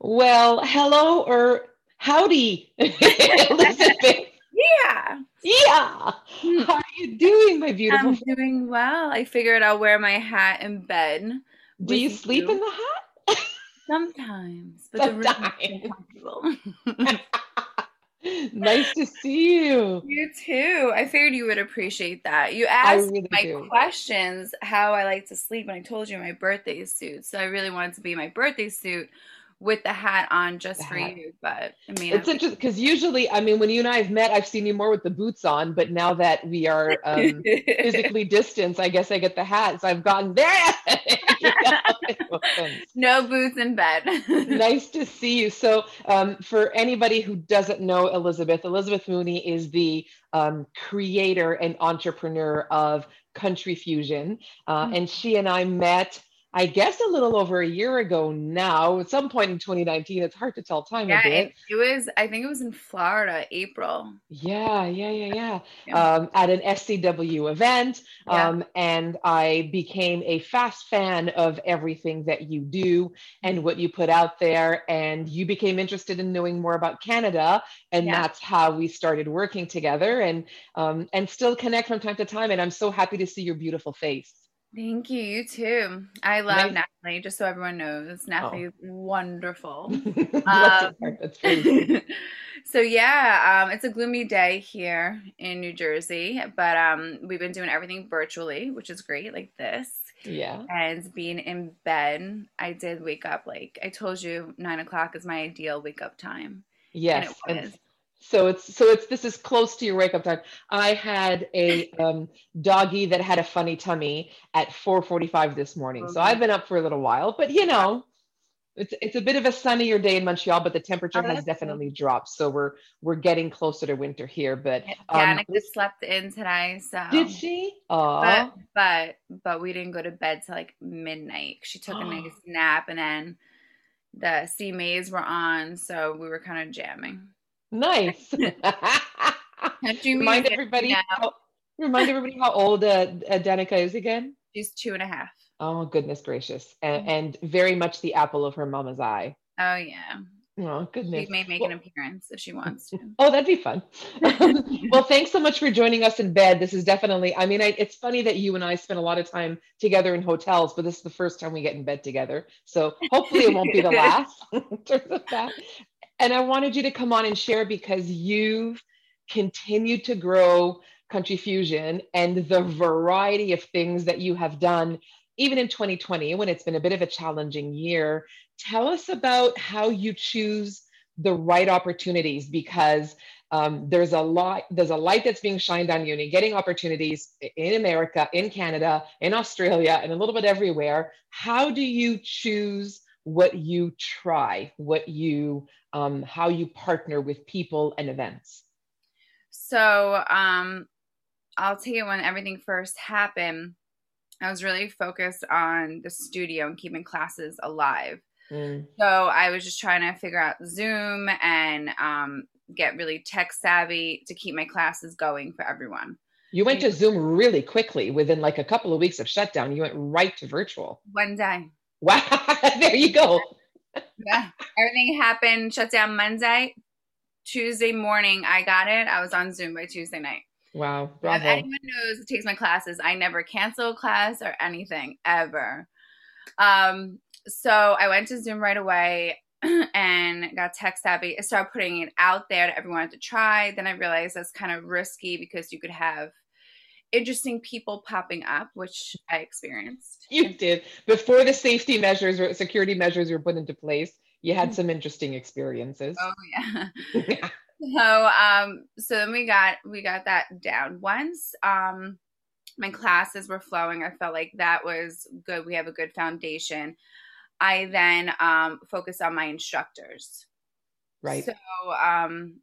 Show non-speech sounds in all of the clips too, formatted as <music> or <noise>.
Well, hello or howdy, <laughs> Elizabeth. Yeah. Yeah. Hmm. How are you doing, my beautiful I'm friend? doing well. I figured I'll wear my hat in bed. Do you sleep you. in the hat? Sometimes, but the room is Sometimes. <laughs> nice to see you. you too. I figured you would appreciate that. You asked really my do. questions how I like to sleep, and I told you my birthday suit. So I really wanted to be my birthday suit with the hat on just for you. But I mean, It's interesting because usually, I mean, when you and I have met, I've seen you more with the boots on, but now that we are um, <laughs> physically distanced, I guess I get the hat. So I've gotten there. <laughs> <laughs> no boots in bed. nice to see you. So, um, for anybody who doesn't know Elizabeth, Elizabeth Mooney is the um, creator and entrepreneur of Country Fusion. Uh, Mhm. and she and I met, I guess, a little over a year ago now, at some point in 2019. It's hard to tell time Yeah, a bit. it, it was. I think it was in Florida, April. Yeah, yeah, yeah, yeah. Yeah. Um, at an SCW event. Yeah. Um, and I became a fast fan of everything that you do and what you put out there. And you became interested in knowing more about Canada. And that's how we started working together and um, and still connect from time to time. And I'm so happy to see your beautiful face. Thank you. You too. I love. Natalie. Just so everyone knows, Natalie is wonderful. <laughs> Um, heart, That's very sweet. <laughs> so yeah, um, it's a gloomy day here in New Jersey, but um, we've been doing everything virtually, which is great, like this. Yeah. And being in bed, I did wake up like I told you, nine o'clock is my ideal wake up time. Yes. And it and was. So it's so it's this is close to your wake up time. I had a um, doggy that had a funny tummy at 4:45 this morning. So I've been up for a little while, but you know, it's it's a bit of a sunnier day in Montreal, but the temperature Oh, has definitely dropped. So we're we're getting closer to winter here. But um, Danica just slept in today, so did she? but but but we didn't go to bed till like midnight. She took a nice <gasps> nap and then the CMAs were on, so we were kind of jamming. Nice. <laughs> Country remind everybody how, remind everybody how old uh, uh, Danica is again. She's two and a half. Oh goodness gracious, and, Mhm. and very much the apple of her mama's eye. Oh yeah, Oh she goodness. may make Well- an appearance if she wants to. <laughs> Oh, that'd be fun. <laughs> well, thanks so much for joining us in bed. This is definitely, I mean, I, it's funny that you and I spend a lot of time together in hotels, but this is the first time we get in bed together. So hopefully it won't be the last in terms of that. And I wanted you to come on and share because you've continued to grow Country Fusion and the variety of things that you have done, even in 2020, when it's been a bit of a challenging year. Tell us about how you choose the right opportunities because um, there's a lot there's a light that's being shined on you and getting opportunities in america in canada in australia and a little bit everywhere how do you choose what you try what you um, how you partner with people and events So um, I'll tell you when everything first happened. I was really focused on the studio and keeping classes alive. Mm, So I was just trying to figure out Zoom and um, get really tech savvy to keep my classes going for everyone. you went to zoom really quickly within like a couple of weeks of shutdown you went right to virtual One day. Wow <laughs> there you go Yeah. Everything happened, shut down Monday. Tuesday morning, I got it. I was on Zoom by Tuesday night. wow If anyone knows takes my classes, I never cancel a class or anything ever. Um, so I went to Zoom right away <clears throat> and got tech savvy. I started putting it out there to everyone to try. Then I realized that's kind of risky because you could have interesting people popping up, which I experienced. You did. Before the safety measures or security measures were put into place, you had some interesting experiences. Oh yeah. <laughs> So um so then we got we got that down. Once um my classes were flowing, I felt like that was good. We have a good foundation. I then um focused on my instructors. right. So um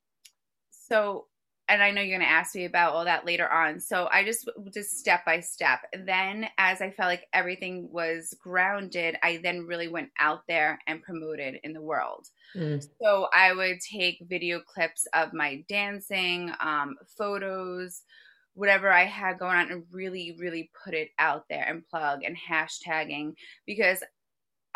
so and I know you're going to ask me about all that later on. So I just just step by step. Then as I felt like everything was grounded, I then really went out there and promoted in the world. Mm, So I would take video clips of my dancing, um, photos, whatever I had going on, and really, really put it out there and plug and hashtagging because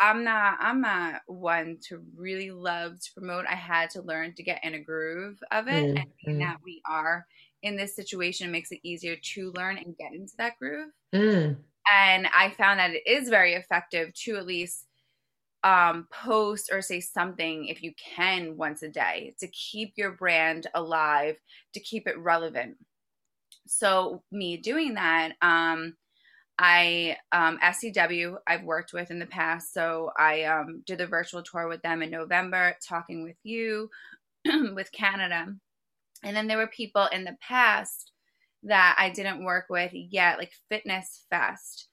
I'm not I'm not one to really love to promote. I had to learn to get in a groove of it. Mm, and mm. that we are in this situation makes it easier to learn and get into that groove. Mm. And I found that it is very effective to at least um, post or say something if you can once a day to keep your brand alive, to keep it relevant. So, me doing that, um, I um, SCW I've worked with in the past, so I um, did the virtual tour with them in November, talking with you, <clears throat> with Canada, and then there were people in the past that I didn't work with yet, like Fitness Fest,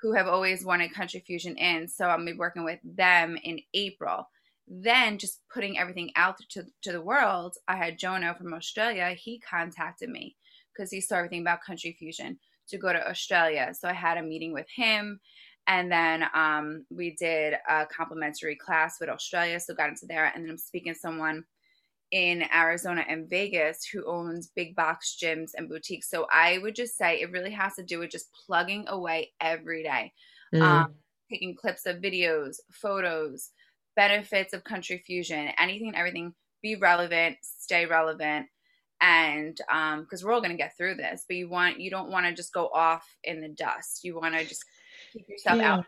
who have always wanted Country Fusion in. So I'm be working with them in April. Then just putting everything out to, to the world, I had Jonah from Australia. He contacted me because he saw everything about Country Fusion to go to Australia. So I had a meeting with him. And then um, we did a complimentary class with Australia. So got into there. And then I'm speaking to someone in Arizona and Vegas who owns big box gyms and boutiques. So I would just say it really has to do with just plugging away every day, mm. um, taking clips of videos, photos, benefits of country fusion, anything, everything. Be relevant, stay relevant, and um because we're all going to get through this but you want you don't want to just go off in the dust you want to just keep yourself yeah. out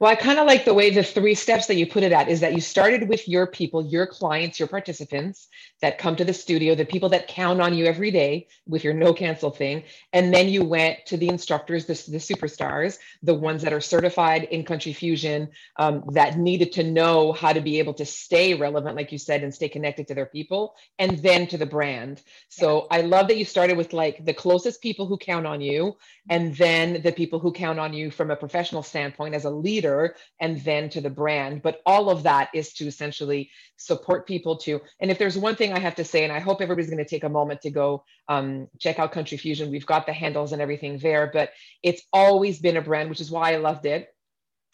well, I kind of like the way the three steps that you put it at is that you started with your people, your clients, your participants that come to the studio, the people that count on you every day with your no cancel thing. And then you went to the instructors, the, the superstars, the ones that are certified in Country Fusion um, that needed to know how to be able to stay relevant, like you said, and stay connected to their people, and then to the brand. So yeah. I love that you started with like the closest people who count on you, and then the people who count on you from a professional standpoint as a leader leader and then to the brand. But all of that is to essentially support people to. And if there's one thing I have to say, and I hope everybody's going to take a moment to go um, check out Country Fusion, we've got the handles and everything there, but it's always been a brand, which is why I loved it.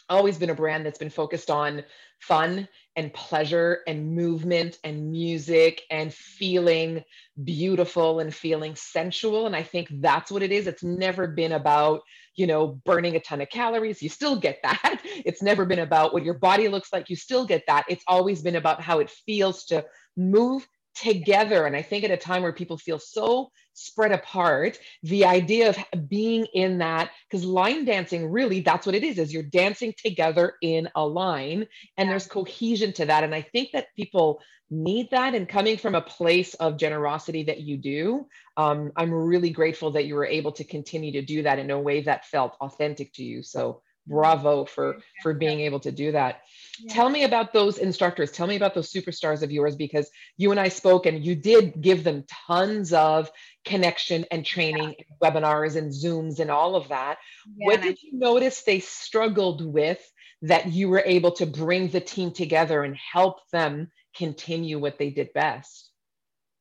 Always been a brand that's been focused on fun and pleasure and movement and music and feeling beautiful and feeling sensual. And I think that's what it is. It's never been about, you know, burning a ton of calories. You still get that. <laughs> It's never been about what your body looks like. You still get that. It's always been about how it feels to move together. And I think at a time where people feel so spread apart, the idea of being in that, because line dancing really, that's what it is, is you're dancing together in a line and there's cohesion to that. And I think that people need that. And coming from a place of generosity that you do, um, I'm really grateful that you were able to continue to do that in a way that felt authentic to you. So bravo for for being able to do that. Yeah. tell me about those instructors. Tell me about those superstars of yours because you and i spoke and you did give them tons of connection and training yeah. and webinars and zooms and all of that. Yeah, what did I- you notice they struggled with that you were able to bring the team together and help them continue what they did best?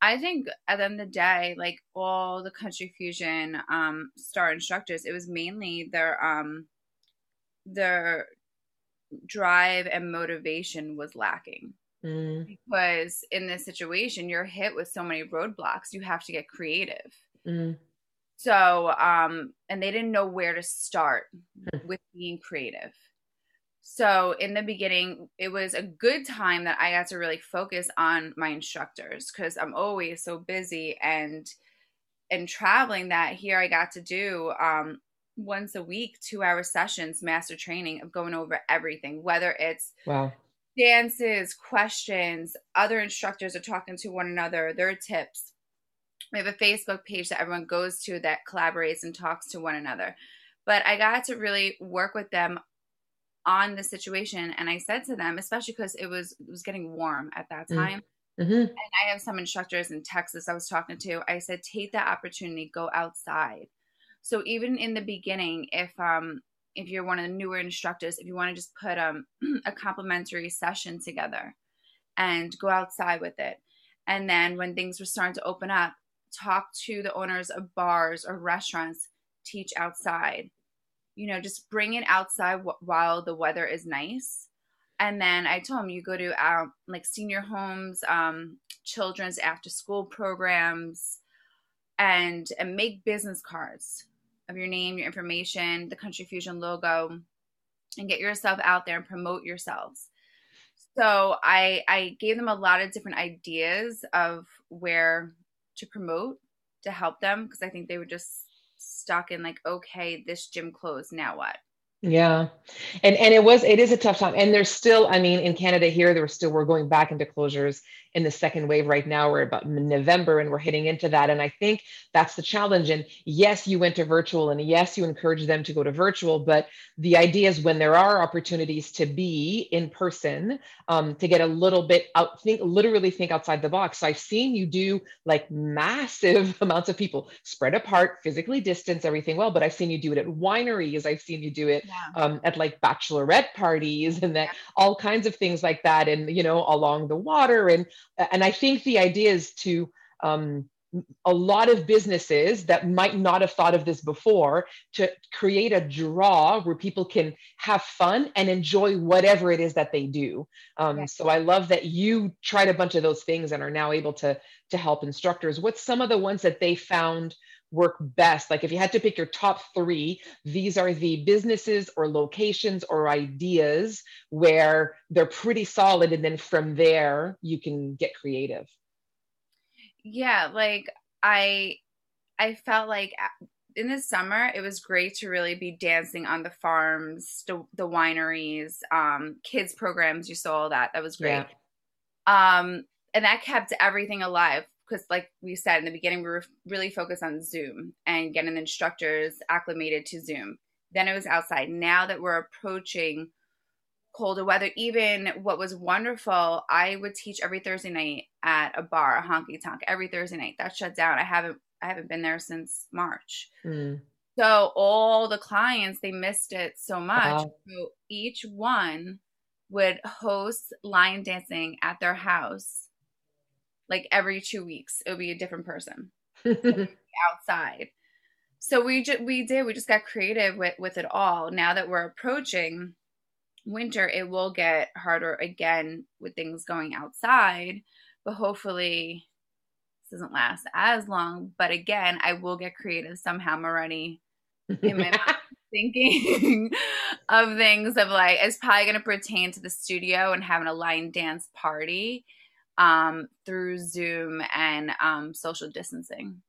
I think at the end of the day, like all the country fusion um, star instructors, it was mainly their um, their drive and motivation was lacking. Mm. Because in this situation, you're hit with so many roadblocks, you have to get creative. Mm. So, um, and they didn't know where to start mm. with being creative. So, in the beginning, it was a good time that I got to really focus on my instructors because I'm always so busy and and traveling that here I got to do um, once a week, two hour sessions, master training of going over everything, whether it's wow. dances, questions, other instructors are talking to one another, their tips. We have a Facebook page that everyone goes to that collaborates and talks to one another. But I got to really work with them on the situation and I said to them, especially because it was it was getting warm at that mm. time. Mm-hmm. And I have some instructors in Texas I was talking to. I said, take that opportunity, go outside so even in the beginning, if um if you're one of the newer instructors, if you want to just put um <clears throat> a complimentary session together and go outside with it. And then when things were starting to open up, talk to the owners of bars or restaurants, teach outside. You know, just bring it outside while the weather is nice. And then I told him you go to um, like senior homes, um, children's after school programs, and and make business cards of your name, your information, the Country Fusion logo, and get yourself out there and promote yourselves. So I I gave them a lot of different ideas of where to promote to help them because I think they were just stuck in like, okay, this gym closed, now what? Yeah. And and it was it is a tough time. And there's still, I mean, in Canada here, there were still we're going back into closures in the second wave right now. We're about November and we're hitting into that. And I think that's the challenge. And yes, you went to virtual and yes, you encourage them to go to virtual, but the idea is when there are opportunities to be in person, um, to get a little bit out, think literally think outside the box. So I've seen you do like massive <laughs> amounts of people spread apart, physically distance, everything well, but I've seen you do it at wineries. I've seen you do it yeah. um, at like bachelorette parties and that all kinds of things like that. And, you know, along the water and and I think the idea is to um, a lot of businesses that might not have thought of this before to create a draw where people can have fun and enjoy whatever it is that they do. Um, yeah. So I love that you tried a bunch of those things and are now able to to help instructors. What's some of the ones that they found work best? Like if you had to pick your top three, these are the businesses or locations or ideas where they're pretty solid. And then from there, you can get creative. Yeah, like I I felt like in the summer it was great to really be dancing on the farms, the, the wineries, um, kids programs. You saw all that. That was great. Yeah. Um, and that kept everything alive because like we said in the beginning we were really focused on zoom and getting the instructors acclimated to zoom. Then it was outside. Now that we're approaching colder weather even what was wonderful i would teach every thursday night at a bar a honky tonk every thursday night. That shut down. I haven't i haven't been there since march. Mm. so all the clients they missed it so much. Wow. so each one would host line dancing at their house like every two weeks it would be a different person. <laughs> Outside. So we just we did we just got creative with with it all. Now that we're approaching winter it will get harder again with things going outside but hopefully this doesn't last as long. But again i will get creative somehow already in my mind <laughs> thinking of things of like it's probably going to pertain to the studio and having a line dance party um, through Zoom and um, social distancing.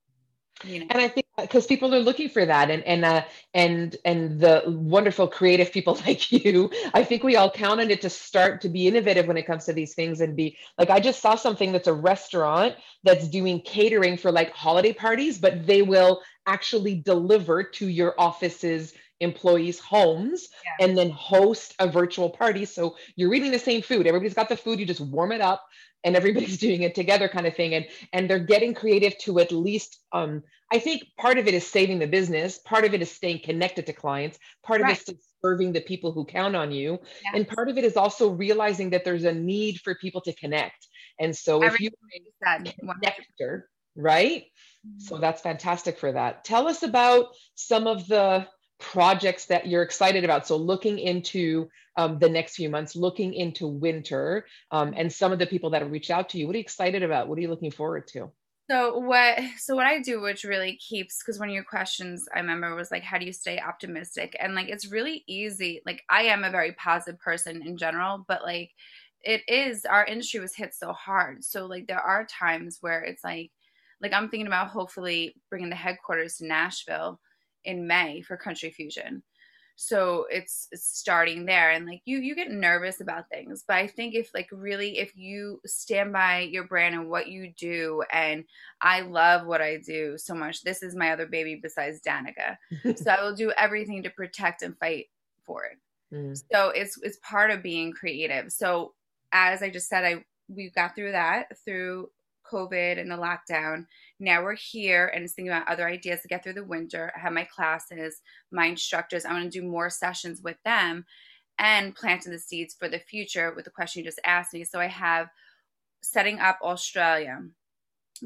You know? And I think because people are looking for that, and and uh, and and the wonderful creative people <laughs> like you, I think we all count on it to start to be innovative when it comes to these things and be like. I just saw something that's a restaurant that's doing catering for like holiday parties, but they will actually deliver to your office's employees' homes yeah. and then host a virtual party. So you're eating the same food. Everybody's got the food. You just warm it up and everybody's <laughs> doing it together kind of thing and and they're getting creative to at least um, i think part of it is saving the business part of it is staying connected to clients part right. of it is serving the people who count on you yes. and part of it is also realizing that there's a need for people to connect and so if you connector right mm-hmm. so that's fantastic for that tell us about some of the projects that you're excited about. So looking into um, the next few months, looking into winter, um, and some of the people that have reached out to you. What are you excited about? What are you looking forward to? So what so what I do which really keeps because one of your questions I remember was like how do you stay optimistic and like it's really easy like I am a very positive person in general but like it is our industry was hit so hard so like there are times where it's like like I'm thinking about hopefully bringing the headquarters to Nashville in May for Country Fusion. So it's, it's starting there and like you you get nervous about things, but I think if like really if you stand by your brand and what you do and I love what I do so much. This is my other baby besides Danica. <laughs> so I will do everything to protect and fight for it. Mm. So it's it's part of being creative. So as I just said, I we got through that through COVID and the lockdown. Now we're here and it's thinking about other ideas to get through the winter. I have my classes, my instructors. I want to do more sessions with them and planting the seeds for the future with the question you just asked me. So I have setting up Australia,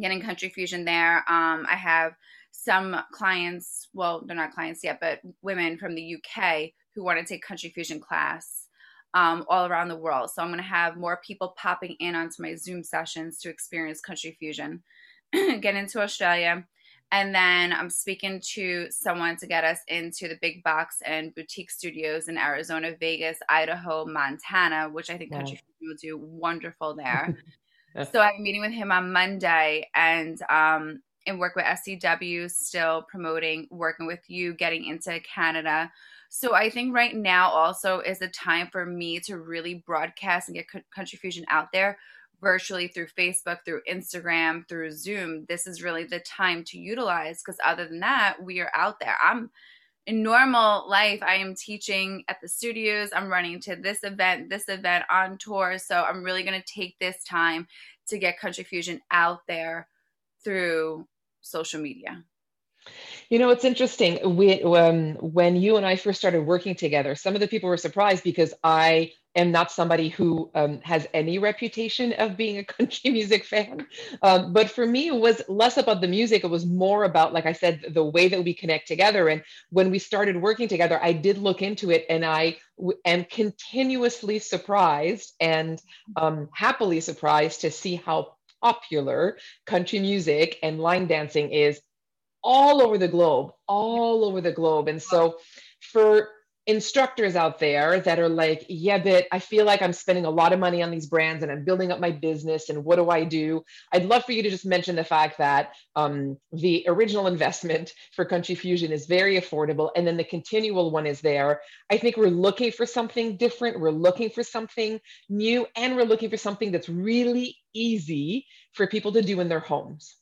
getting Country Fusion there. Um, I have some clients, well, they're not clients yet, but women from the UK who want to take Country Fusion class um, all around the world. So I'm going to have more people popping in onto my Zoom sessions to experience Country Fusion, <clears throat> get into Australia. And then I'm speaking to someone to get us into the big box and boutique studios in Arizona, Vegas, Idaho, Montana, which I think wow. Country will do wonderful <laughs> there. so I'm meeting with him on Monday and um and work with SCW, still promoting, working with you, getting into Canada. So I think right now also is the time for me to really broadcast and get Country Fusion out there virtually through Facebook, through Instagram, through Zoom. This is really the time to utilize because other than that, we are out there. I'm in normal life, I am teaching at the studios. I'm running to this event, this event on tour. So I'm really going to take this time to get Country Fusion out there through social media. You know, it's interesting. We, um, when you and I first started working together, some of the people were surprised because I am not somebody who um, has any reputation of being a <laughs> country music fan. Um, but for me, it was less about the music. It was more about, like I said, the way that we connect together. And when we started working together, I did look into it and I w- am continuously surprised and um, happily surprised to see how popular country music and line dancing is all over the globe, all over the globe. And so for instructors out there that are like, yeah, but I feel like I'm spending a lot of money on these brands and I'm building up my business. And what do I do? I'd love for you to just mention the fact that um, the original investment for Country Fusion is very affordable. And then the continual one is there. I think we're looking for something different. We're looking for something new. And we're looking for something that's really easy for people to do in their homes.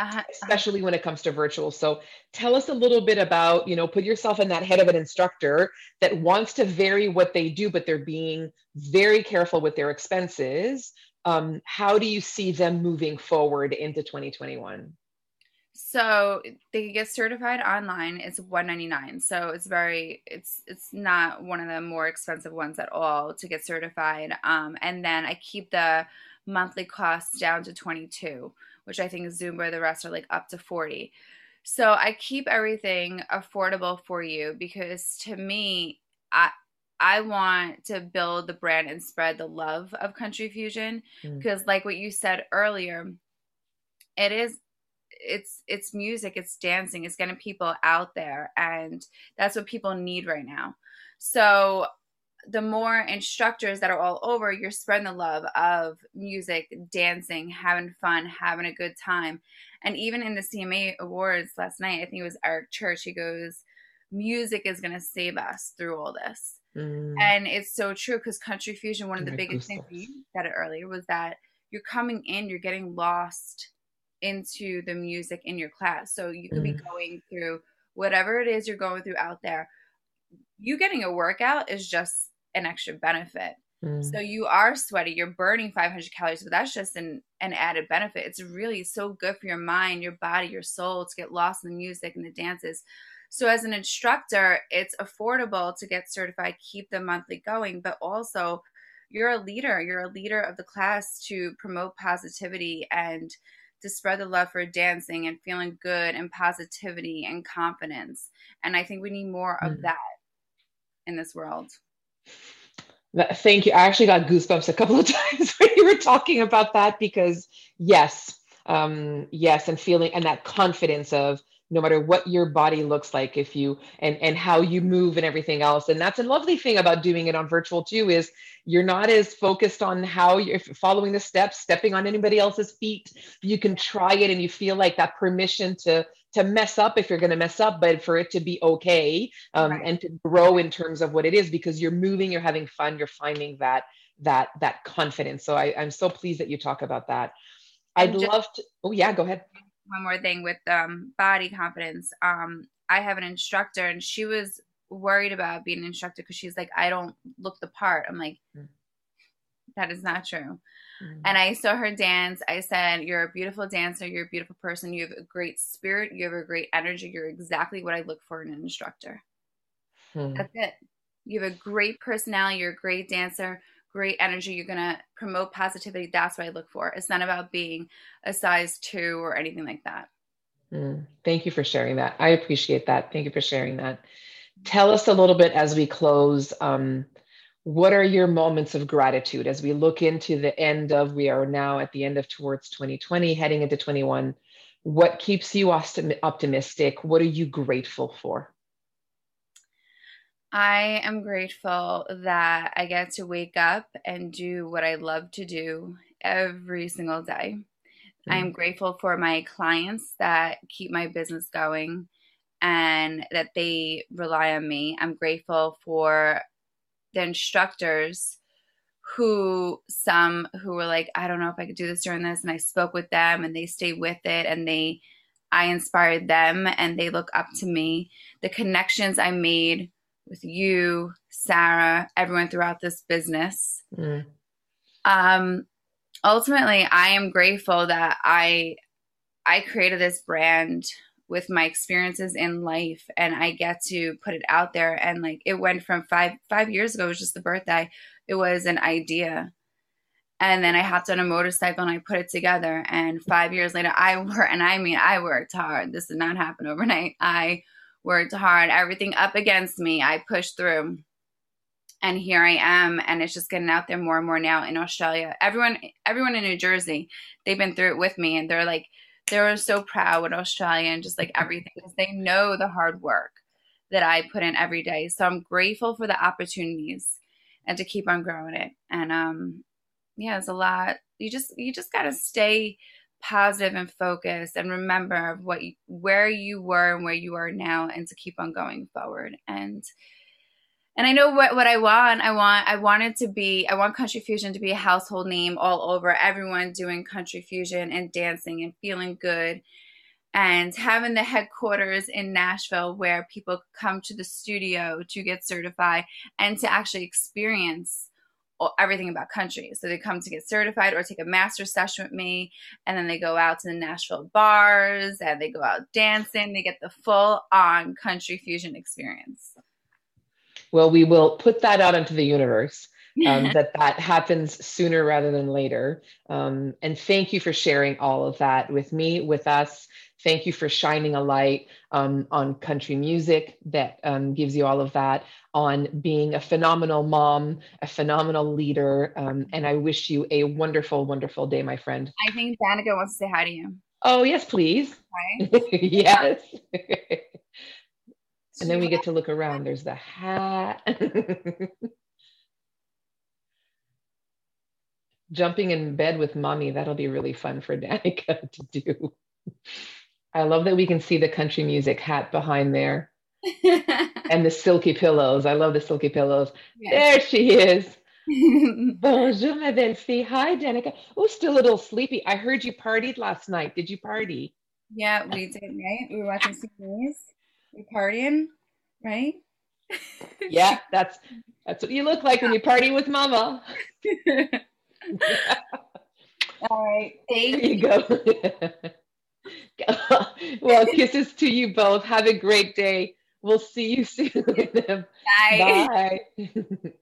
Uh-huh, uh-huh. especially when it comes to virtual. So tell us a little bit about, you know, put yourself in that head of an instructor that wants to vary what they do, but they're being very careful with their expenses. Um, how do you see them moving forward into 2021? So they get certified online. It's 199. So it's very it's it's not one of the more expensive ones at all to get certified. Um, and then I keep the monthly costs down to 22 which I think is Zumba. The rest are like up to 40. So I keep everything affordable for you because to me, I I want to build the brand and spread the love of country fusion mm. because like what you said earlier, it is it's it's music, it's dancing, it's getting people out there and that's what people need right now. So the more instructors that are all over, you're spreading the love of music, dancing, having fun, having a good time. And even in the CMA Awards last night, I think it was Eric Church, he goes, Music is going to save us through all this. Mm. And it's so true because Country Fusion, one of the biggest things you said it earlier was that you're coming in, you're getting lost into the music in your class. So you could mm. be going through whatever it is you're going through out there. You getting a workout is just an extra benefit. Mm. So you are sweaty, you're burning 500 calories, but that's just an, an added benefit. It's really so good for your mind, your body, your soul to get lost in the music and the dances. So as an instructor, it's affordable to get certified, keep the monthly going, but also you're a leader. You're a leader of the class to promote positivity and to spread the love for dancing and feeling good and positivity and confidence. And I think we need more mm. of that in this world. Thank you. I actually got goosebumps a couple of <laughs> times when you were talking about that because, yes, um, yes, and feeling and that confidence of no matter what your body looks like if you and and how you move and everything else and that's a lovely thing about doing it on virtual too is you're not as focused on how you're following the steps stepping on anybody else's feet you can try it and you feel like that permission to to mess up if you're going to mess up but for it to be okay um, right. and to grow in terms of what it is because you're moving you're having fun you're finding that that that confidence so I, i'm so pleased that you talk about that i'd just, love to oh yeah go ahead one more thing with um, body confidence. Um, I have an instructor, and she was worried about being an instructor because she's like, I don't look the part. I'm like, mm. that is not true. Mm. And I saw her dance. I said, You're a beautiful dancer. You're a beautiful person. You have a great spirit. You have a great energy. You're exactly what I look for in an instructor. Mm. That's it. You have a great personality. You're a great dancer great energy. You're going to promote positivity. That's what I look for. It's not about being a size two or anything like that. Mm, thank you for sharing that. I appreciate that. Thank you for sharing that. Tell us a little bit as we close. Um, what are your moments of gratitude as we look into the end of, we are now at the end of towards 2020, heading into 21. What keeps you optimistic? What are you grateful for? I am grateful that I get to wake up and do what I love to do every single day. Mm-hmm. I'm grateful for my clients that keep my business going and that they rely on me. I'm grateful for the instructors who some who were like, I don't know if I could do this during this. And I spoke with them and they stayed with it and they I inspired them and they look up to me. The connections I made with you, Sarah, everyone throughout this business. Mm. Um ultimately I am grateful that I I created this brand with my experiences in life and I get to put it out there. And like it went from 5 5 years ago it was just the birthday it was an idea. And then I hopped on a motorcycle and I put it together. And 5 years later I <laughs> worked and I mean I worked hard. This did not happen overnight. I worked hard. Everything up against me I pushed through. And here I am and it's just getting out there more and more now in Australia. Everyone everyone in New Jersey they've been through it with me and they're like they were so proud with Australia and just like everything because they know the hard work that I put in every day. So I'm grateful for the opportunities and to keep on growing it. And um yeah, it's a lot. You just you just got to stay positive and focused and remember what you, where you were and where you are now and to keep on going forward. And and I know what, what I want. I want I want it to be I want country fusion to be a household name all over. Everyone doing country fusion and dancing and feeling good. And having the headquarters in Nashville where people come to the studio to get certified and to actually experience everything about country. So they come to get certified or take a master session with me, and then they go out to the Nashville bars and they go out dancing. They get the full on country fusion experience. Well, we will put that out into the universe. Um, that that happens sooner rather than later. Um, and thank you for sharing all of that with me, with us. Thank you for shining a light um, on country music that um, gives you all of that, on being a phenomenal mom, a phenomenal leader. Um, and I wish you a wonderful, wonderful day, my friend. I think Danica wants to say hi to you. Oh, yes, please. <laughs> yes. <laughs> And then we get to look around. There's the hat. <laughs> Jumping in bed with mommy, that'll be really fun for Danica <laughs> to do. I love that we can see the country music hat behind there. <laughs> and the silky pillows. I love the silky pillows. Yes. There she is. Bonjour, ma belle fille. Hi, Danica. Oh, still a little sleepy. I heard you partied last night. Did you party? Yeah, we did, right? We were watching CDs. We partying, right? <laughs> yeah, that's that's what you look like when you party with mama. <laughs> All right. Thank there you. go. <laughs> well, kisses to you both. Have a great day. We'll see you soon. Bye. Bye.